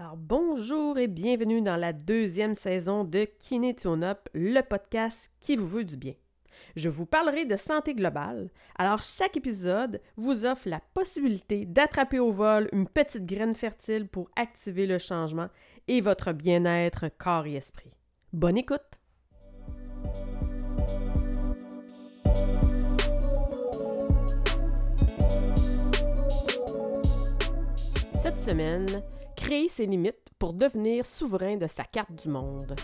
Alors bonjour et bienvenue dans la deuxième saison de Kiné Up, le podcast qui vous veut du bien. Je vous parlerai de santé globale. Alors chaque épisode vous offre la possibilité d'attraper au vol une petite graine fertile pour activer le changement et votre bien-être corps et esprit. Bonne écoute. Cette semaine, créer ses limites pour devenir souverain de sa carte du monde.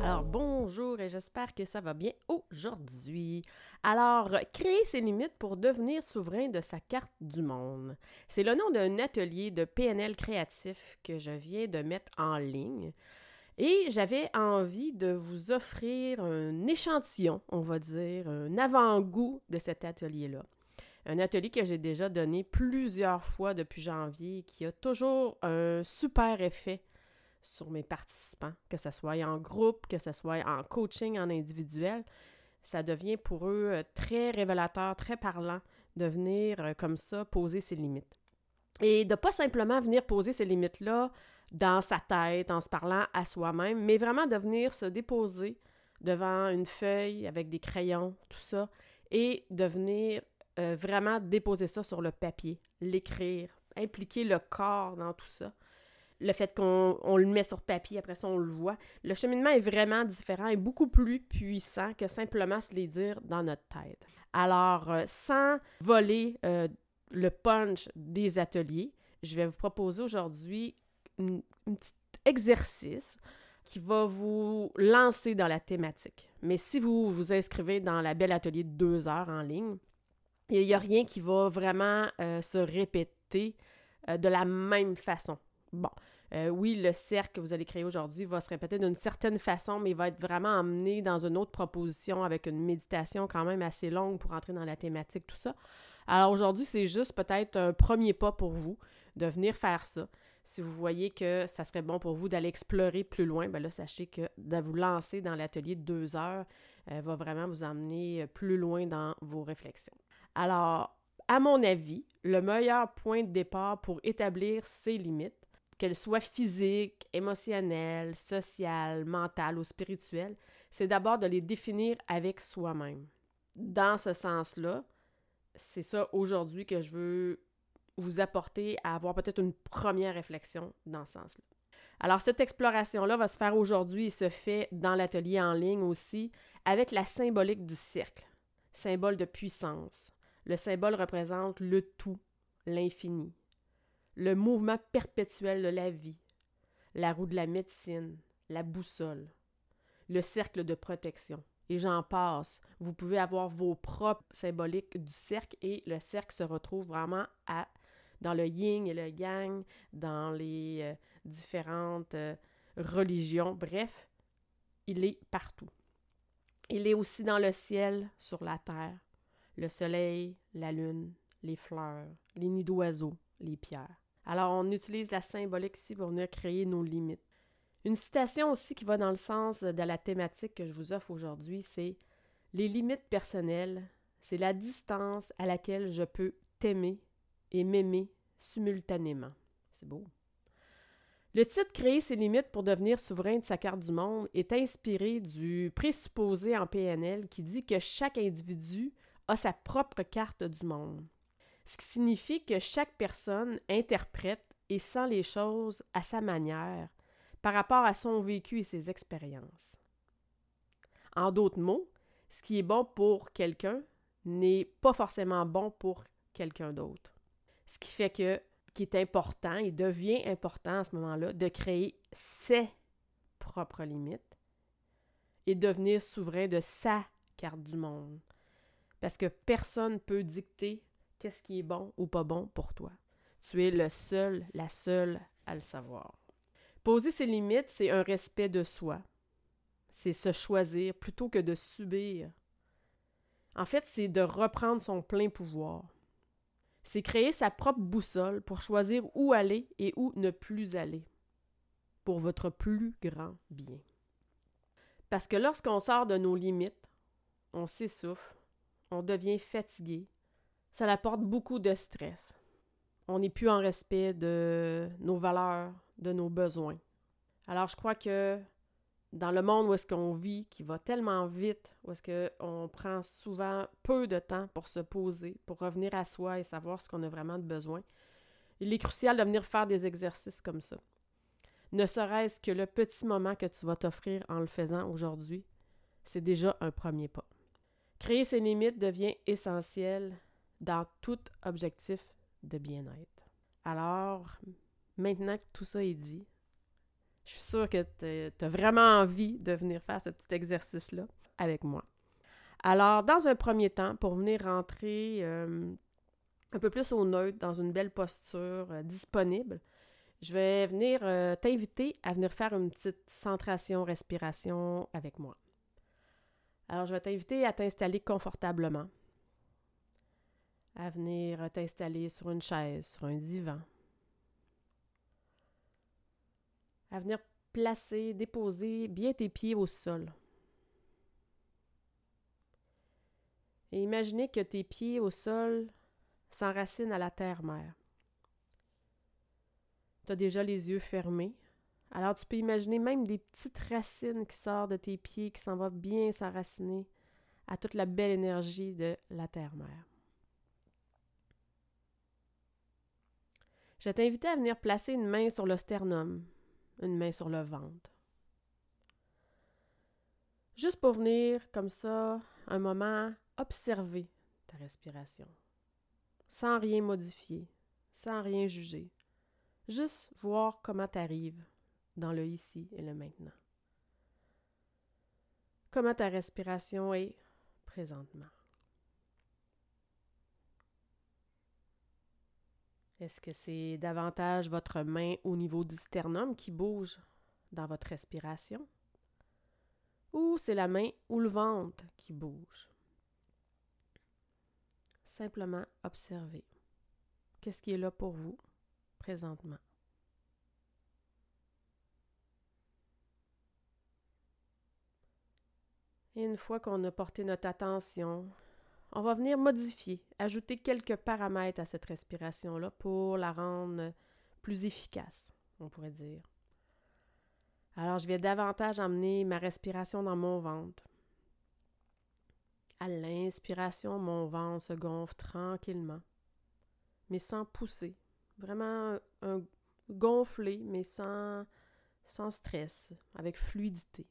Alors bonjour et j'espère que ça va bien aujourd'hui. Alors, créer ses limites pour devenir souverain de sa carte du monde. C'est le nom d'un atelier de PNL créatif que je viens de mettre en ligne. Et j'avais envie de vous offrir un échantillon, on va dire, un avant-goût de cet atelier-là. Un atelier que j'ai déjà donné plusieurs fois depuis janvier, qui a toujours un super effet sur mes participants, que ce soit en groupe, que ce soit en coaching, en individuel. Ça devient pour eux euh, très révélateur, très parlant de venir euh, comme ça poser ses limites. Et de pas simplement venir poser ces limites-là dans sa tête en se parlant à soi-même, mais vraiment de venir se déposer devant une feuille avec des crayons, tout ça, et de venir euh, vraiment déposer ça sur le papier, l'écrire, impliquer le corps dans tout ça. Le fait qu'on le met sur papier, après ça on le voit. Le cheminement est vraiment différent et beaucoup plus puissant que simplement se les dire dans notre tête. Alors, euh, sans voler euh, le punch des ateliers, je vais vous proposer aujourd'hui un petit exercice qui va vous lancer dans la thématique. Mais si vous vous inscrivez dans la belle atelier de deux heures en ligne, il n'y a rien qui va vraiment euh, se répéter euh, de la même façon. Bon, euh, oui, le cercle que vous allez créer aujourd'hui va se répéter d'une certaine façon, mais il va être vraiment emmené dans une autre proposition avec une méditation quand même assez longue pour entrer dans la thématique, tout ça. Alors aujourd'hui, c'est juste peut-être un premier pas pour vous de venir faire ça. Si vous voyez que ça serait bon pour vous d'aller explorer plus loin, bien là, sachez que de vous lancer dans l'atelier de deux heures euh, va vraiment vous emmener euh, plus loin dans vos réflexions. Alors, à mon avis, le meilleur point de départ pour établir ses limites, qu'elles soient physiques, émotionnelles, sociales, mentales ou spirituelles, c'est d'abord de les définir avec soi-même. Dans ce sens-là, c'est ça aujourd'hui que je veux vous apporter à avoir peut-être une première réflexion dans ce sens-là. Alors, cette exploration-là va se faire aujourd'hui et se fait dans l'atelier en ligne aussi avec la symbolique du cercle, symbole de puissance. Le symbole représente le tout, l'infini, le mouvement perpétuel de la vie, la roue de la médecine, la boussole, le cercle de protection. Et j'en passe. Vous pouvez avoir vos propres symboliques du cercle et le cercle se retrouve vraiment à dans le yin et le yang, dans les euh, différentes euh, religions. Bref, il est partout. Il est aussi dans le ciel, sur la terre, le soleil, la lune, les fleurs, les nids d'oiseaux, les pierres. Alors, on utilise la symbolique ici pour venir créer nos limites. Une citation aussi qui va dans le sens de la thématique que je vous offre aujourd'hui, c'est Les limites personnelles, c'est la distance à laquelle je peux t'aimer et m'aimer simultanément. C'est beau. Le titre Créer ses limites pour devenir souverain de sa carte du monde est inspiré du présupposé en PNL qui dit que chaque individu a sa propre carte du monde. Ce qui signifie que chaque personne interprète et sent les choses à sa manière par rapport à son vécu et ses expériences. En d'autres mots, ce qui est bon pour quelqu'un n'est pas forcément bon pour quelqu'un d'autre. Ce qui fait que, qui est important, il devient important à ce moment-là, de créer ses propres limites et devenir souverain de sa carte du monde. Parce que personne ne peut dicter qu'est-ce qui est bon ou pas bon pour toi. Tu es le seul, la seule à le savoir. Poser ses limites, c'est un respect de soi. C'est se choisir plutôt que de subir. En fait, c'est de reprendre son plein pouvoir c'est créer sa propre boussole pour choisir où aller et où ne plus aller, pour votre plus grand bien. Parce que lorsqu'on sort de nos limites, on s'essouffle, on devient fatigué, ça apporte beaucoup de stress. On n'est plus en respect de nos valeurs, de nos besoins. Alors je crois que dans le monde où est-ce qu'on vit, qui va tellement vite, où est-ce qu'on prend souvent peu de temps pour se poser, pour revenir à soi et savoir ce qu'on a vraiment de besoin, il est crucial de venir faire des exercices comme ça. Ne serait-ce que le petit moment que tu vas t'offrir en le faisant aujourd'hui, c'est déjà un premier pas. Créer ses limites devient essentiel dans tout objectif de bien-être. Alors, maintenant que tout ça est dit, je suis sûre que tu as vraiment envie de venir faire ce petit exercice-là avec moi. Alors, dans un premier temps, pour venir rentrer euh, un peu plus au neutre, dans une belle posture euh, disponible, je vais venir euh, t'inviter à venir faire une petite centration, respiration avec moi. Alors, je vais t'inviter à t'installer confortablement, à venir t'installer sur une chaise, sur un divan, à venir placer, déposer bien tes pieds au sol. Et imaginez que tes pieds au sol s'enracinent à la terre-mère. Tu as déjà les yeux fermés. Alors tu peux imaginer même des petites racines qui sortent de tes pieds, qui s'en vont bien s'enraciner à toute la belle énergie de la terre-mère. Je vais t'inviter à venir placer une main sur le sternum, une main sur le ventre. Juste pour venir, comme ça, un moment, observer ta respiration, sans rien modifier, sans rien juger. Juste voir comment tu arrives dans le ici et le maintenant. Comment ta respiration est présentement. Est-ce que c'est davantage votre main au niveau du sternum qui bouge dans votre respiration? Ou c'est la main ou le ventre qui bouge? Simplement observez. Qu'est-ce qui est là pour vous présentement? Une fois qu'on a porté notre attention on va venir modifier, ajouter quelques paramètres à cette respiration-là pour la rendre plus efficace, on pourrait dire. Alors, je vais davantage emmener ma respiration dans mon ventre. À l'inspiration, mon ventre se gonfle tranquillement, mais sans pousser. Vraiment gonflé, mais sans stress, avec fluidité.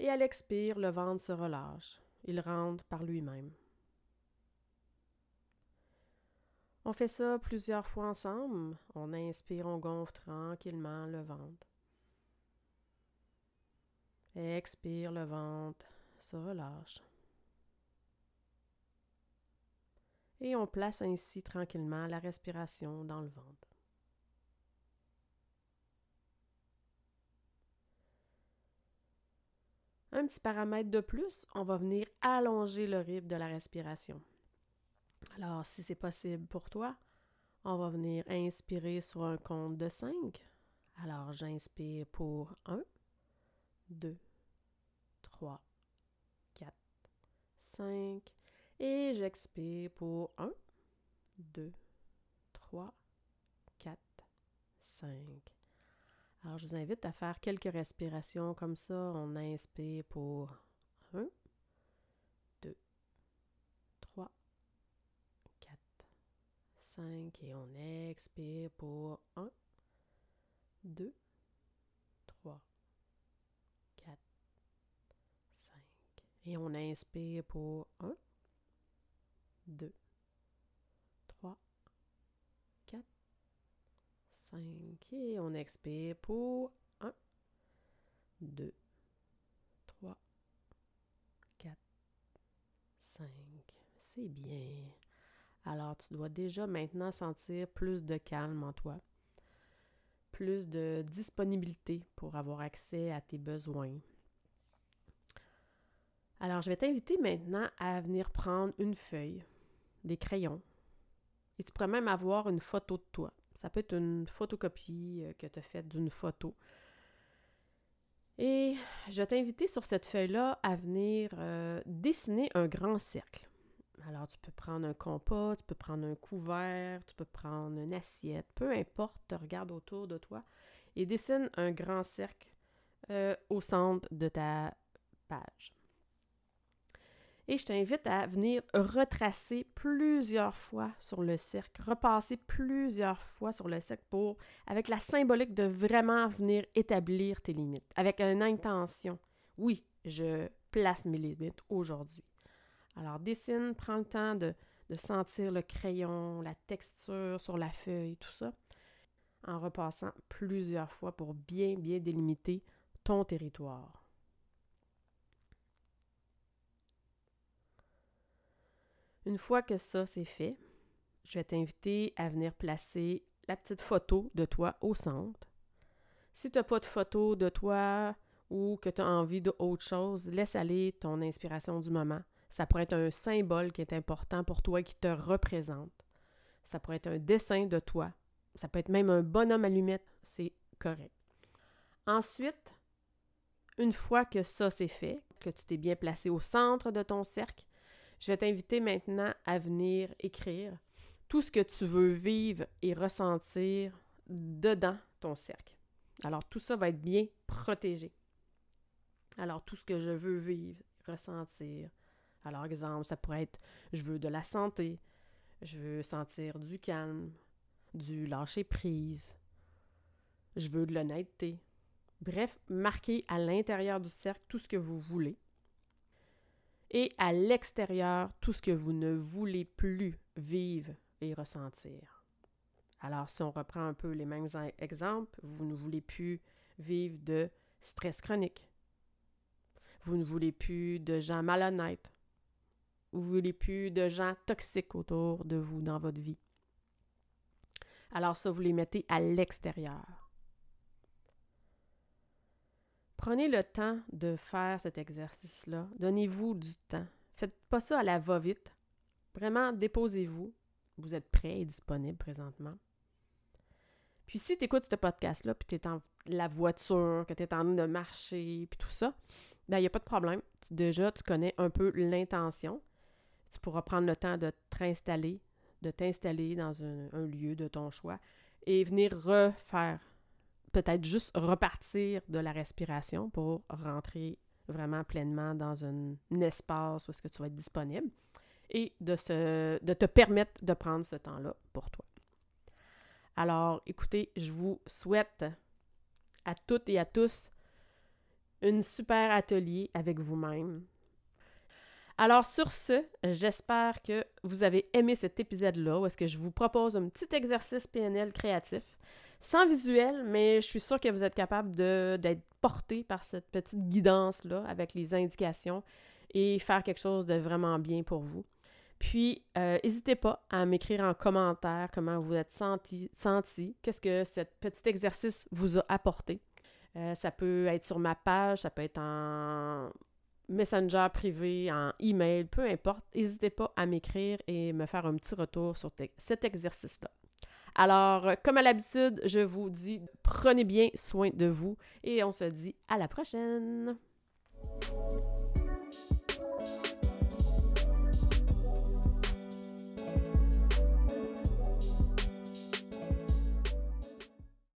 Et à l'expire, le ventre se relâche il rentre par lui-même. On fait ça plusieurs fois ensemble. On inspire, on gonfle tranquillement le ventre. Expire, le ventre se relâche. Et on place ainsi tranquillement la respiration dans le ventre. Un petit paramètre de plus, on va venir allonger le rythme de la respiration. Alors, si c'est possible pour toi, on va venir inspirer sur un compte de 5. Alors, j'inspire pour 1, 2, 3, 4, 5. Et j'expire pour 1, 2, 3, 4, 5. Alors, je vous invite à faire quelques respirations comme ça. On inspire pour 1, 2, 3, 4, 5 et on expire pour 1, 2, 3, 4, 5. Et on inspire pour 1, 2, 5. Et on expire pour 1, 2, 3, 4, 5. C'est bien. Alors, tu dois déjà maintenant sentir plus de calme en toi, plus de disponibilité pour avoir accès à tes besoins. Alors, je vais t'inviter maintenant à venir prendre une feuille, des crayons, et tu pourrais même avoir une photo de toi. Ça peut être une photocopie euh, que tu as faite d'une photo. Et je vais t'inviter sur cette feuille-là à venir euh, dessiner un grand cercle. Alors, tu peux prendre un compas, tu peux prendre un couvert, tu peux prendre une assiette, peu importe, tu regardes autour de toi et dessine un grand cercle euh, au centre de ta page. Et je t'invite à venir retracer plusieurs fois sur le cercle, repasser plusieurs fois sur le cercle pour, avec la symbolique de vraiment venir établir tes limites, avec une intention. Oui, je place mes limites aujourd'hui. Alors dessine, prends le temps de, de sentir le crayon, la texture sur la feuille, tout ça, en repassant plusieurs fois pour bien, bien délimiter ton territoire. Une fois que ça c'est fait, je vais t'inviter à venir placer la petite photo de toi au centre. Si tu n'as pas de photo de toi ou que tu as envie d'autre chose, laisse aller ton inspiration du moment. Ça pourrait être un symbole qui est important pour toi et qui te représente. Ça pourrait être un dessin de toi. Ça peut être même un bonhomme allumette. C'est correct. Ensuite, une fois que ça c'est fait, que tu t'es bien placé au centre de ton cercle, je vais t'inviter maintenant à venir écrire tout ce que tu veux vivre et ressentir dedans ton cercle. Alors, tout ça va être bien protégé. Alors, tout ce que je veux vivre, ressentir. Alors, exemple, ça pourrait être je veux de la santé, je veux sentir du calme, du lâcher prise, je veux de l'honnêteté. Bref, marquez à l'intérieur du cercle tout ce que vous voulez et à l'extérieur tout ce que vous ne voulez plus vivre et ressentir. Alors, si on reprend un peu les mêmes exemples, vous ne voulez plus vivre de stress chronique. Vous ne voulez plus de gens malhonnêtes. Vous ne voulez plus de gens toxiques autour de vous dans votre vie. Alors ça, vous les mettez à l'extérieur. Prenez le temps de faire cet exercice-là. Donnez-vous du temps. Faites pas ça à la va-vite. Vraiment, déposez-vous. Vous êtes prêt et disponible présentement. Puis si tu écoutes ce podcast-là, puis tu es dans la voiture, que tu es en train de marcher, puis tout ça, bien, il n'y a pas de problème. déjà, tu connais un peu l'intention. Tu pourras prendre le temps de te installer, de t'installer dans un lieu de ton choix et venir refaire peut-être juste repartir de la respiration pour rentrer vraiment pleinement dans un, espace où est-ce que tu vas être disponible et de, se, de te permettre de prendre ce temps-là pour toi. Alors, écoutez, je vous souhaite à toutes et à tous une super atelier avec vous-même. Alors sur ce, j'espère que vous avez aimé cet épisode-là où est-ce que je vous propose un petit exercice PNL créatif sans visuel, mais je suis sûre que vous êtes capable d'être porté par cette petite guidance-là avec les indications et faire quelque chose de vraiment bien pour vous. Puis, euh, n'hésitez pas à m'écrire en commentaire comment vous êtes senti, senti qu'est-ce que ce petit exercice vous a apporté. Euh, ça peut être sur ma page, ça peut être en messenger privé, en email, peu importe. N'hésitez pas à m'écrire et me faire un petit retour sur cet exercice-là. Alors, comme à l'habitude, je vous dis, prenez bien soin de vous et on se dit à la prochaine.